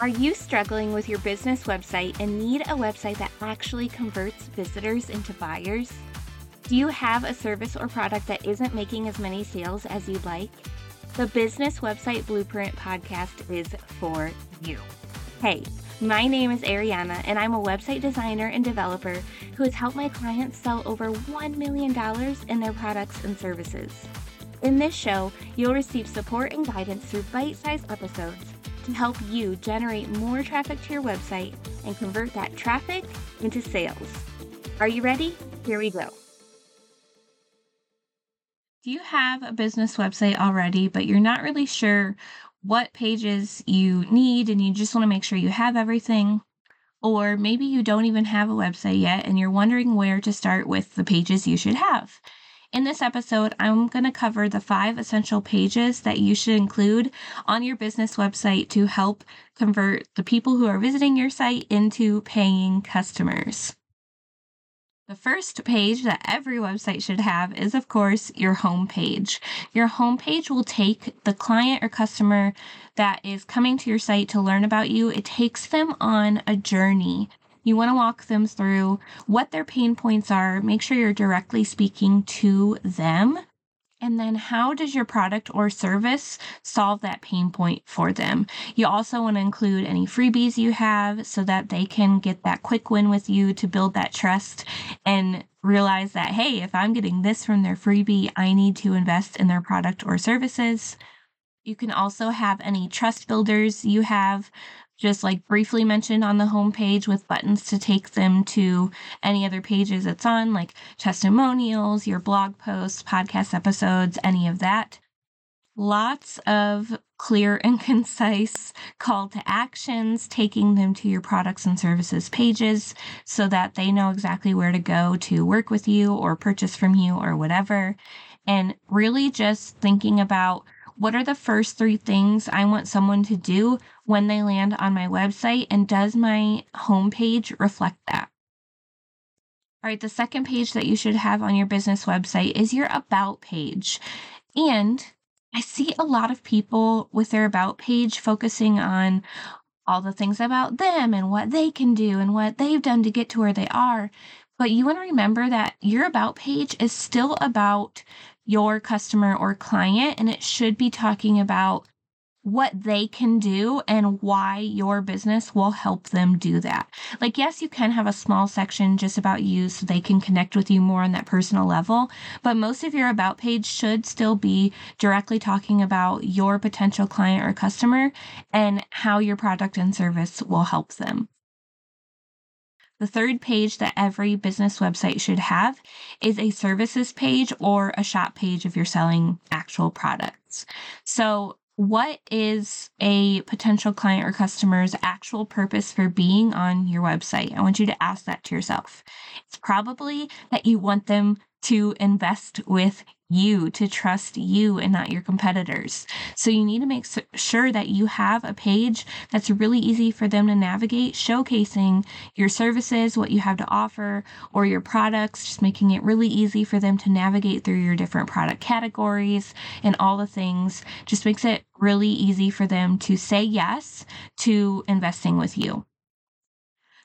Are you struggling with your business website and need a website that actually converts visitors into buyers? Do you have a service or product that isn't making as many sales as you'd like? The Business Website Blueprint podcast is for you. Hey, my name is Arianna, and I'm a website designer and developer who has helped my clients sell over $1 million in their products and services. In this show, you'll receive support and guidance through bite sized episodes to help you generate more traffic to your website and convert that traffic into sales. Are you ready? Here we go. Do you have a business website already, but you're not really sure what pages you need and you just want to make sure you have everything? Or maybe you don't even have a website yet and you're wondering where to start with the pages you should have. In this episode, I'm going to cover the five essential pages that you should include on your business website to help convert the people who are visiting your site into paying customers. The first page that every website should have is, of course, your home page. Your home page will take the client or customer that is coming to your site to learn about you, it takes them on a journey you want to walk them through what their pain points are, make sure you're directly speaking to them. And then, how does your product or service solve that pain point for them? You also want to include any freebies you have so that they can get that quick win with you to build that trust and realize that, hey, if I'm getting this from their freebie, I need to invest in their product or services. You can also have any trust builders you have just like briefly mentioned on the homepage with buttons to take them to any other pages it's on, like testimonials, your blog posts, podcast episodes, any of that. Lots of clear and concise call to actions, taking them to your products and services pages so that they know exactly where to go to work with you or purchase from you or whatever. And really just thinking about what are the first three things I want someone to do when they land on my website? And does my homepage reflect that? All right, the second page that you should have on your business website is your About page. And I see a lot of people with their About page focusing on all the things about them and what they can do and what they've done to get to where they are. But you want to remember that your About page is still about your customer or client, and it should be talking about what they can do and why your business will help them do that. Like, yes, you can have a small section just about you so they can connect with you more on that personal level, but most of your About page should still be directly talking about your potential client or customer and how your product and service will help them. The third page that every business website should have is a services page or a shop page if you're selling actual products. So, what is a potential client or customer's actual purpose for being on your website? I want you to ask that to yourself. It's probably that you want them to invest with you, to trust you and not your competitors. So you need to make sure that you have a page that's really easy for them to navigate, showcasing your services, what you have to offer, or your products, just making it really easy for them to navigate through your different product categories and all the things. Just makes it really easy for them to say yes to investing with you.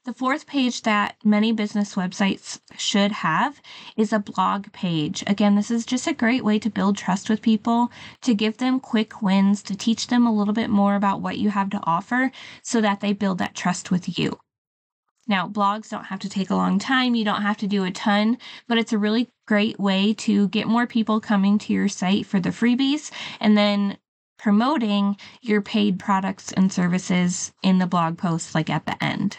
The fourth page that many business websites should have is a blog page. Again, this is just a great way to build trust with people, to give them quick wins, to teach them a little bit more about what you have to offer so that they build that trust with you. Now, blogs don't have to take a long time. You don't have to do a ton, but it's a really great way to get more people coming to your site for the freebies and then promoting your paid products and services in the blog post, like at the end.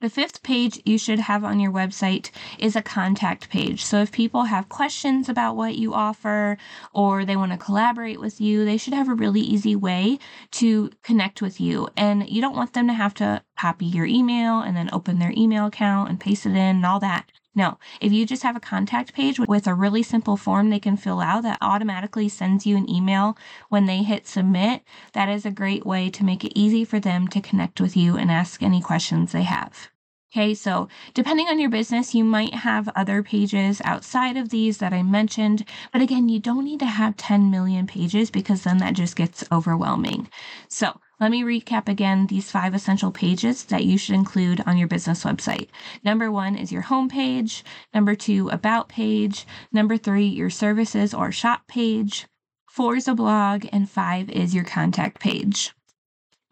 The fifth page you should have on your website is a contact page. So if people have questions about what you offer or they want to collaborate with you, they should have a really easy way to connect with you. And you don't want them to have to copy your email and then open their email account and paste it in and all that. No, if you just have a contact page with a really simple form they can fill out that automatically sends you an email when they hit submit, that is a great way to make it easy for them to connect with you and ask any questions they have. Okay, so depending on your business, you might have other pages outside of these that I mentioned. But again, you don't need to have 10 million pages because then that just gets overwhelming. So let me recap again these five essential pages that you should include on your business website. Number one is your home page. Number two, about page. Number three, your services or shop page. Four is a blog. And five is your contact page.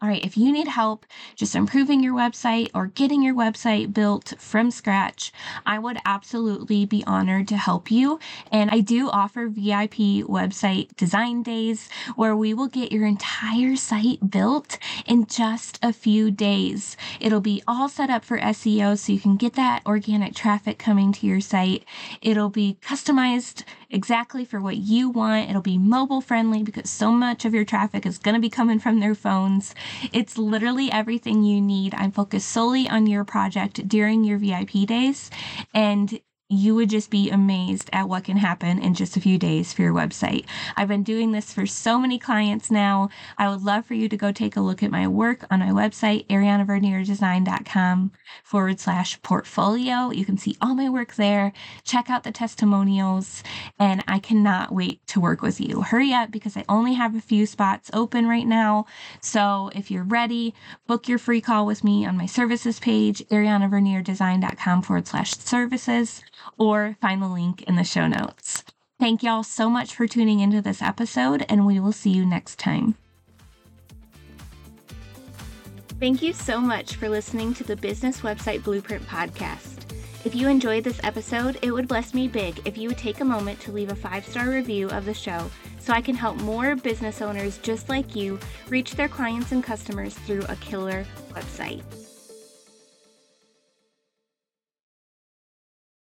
All right, if you need help just improving your website or getting your website built from scratch, I would absolutely be honored to help you. And I do offer VIP website design days where we will get your entire site built in just a few days. It'll be all set up for SEO so you can get that organic traffic coming to your site. It'll be customized exactly for what you want. It'll be mobile friendly because so much of your traffic is going to be coming from their phones. It's literally everything you need. I'm focused solely on your project during your VIP days. And you would just be amazed at what can happen in just a few days for your website. I've been doing this for so many clients now. I would love for you to go take a look at my work on my website, ariannavernierdesign.com forward slash portfolio. You can see all my work there. Check out the testimonials, and I cannot wait to work with you. Hurry up because I only have a few spots open right now. So if you're ready, book your free call with me on my services page, ariannavernierdesign.com forward slash services or find the link in the show notes. Thank y'all so much for tuning into this episode, and we will see you next time. Thank you so much for listening to the Business Website Blueprint podcast. If you enjoyed this episode, it would bless me big if you would take a moment to leave a five star review of the show so I can help more business owners just like you reach their clients and customers through a killer website.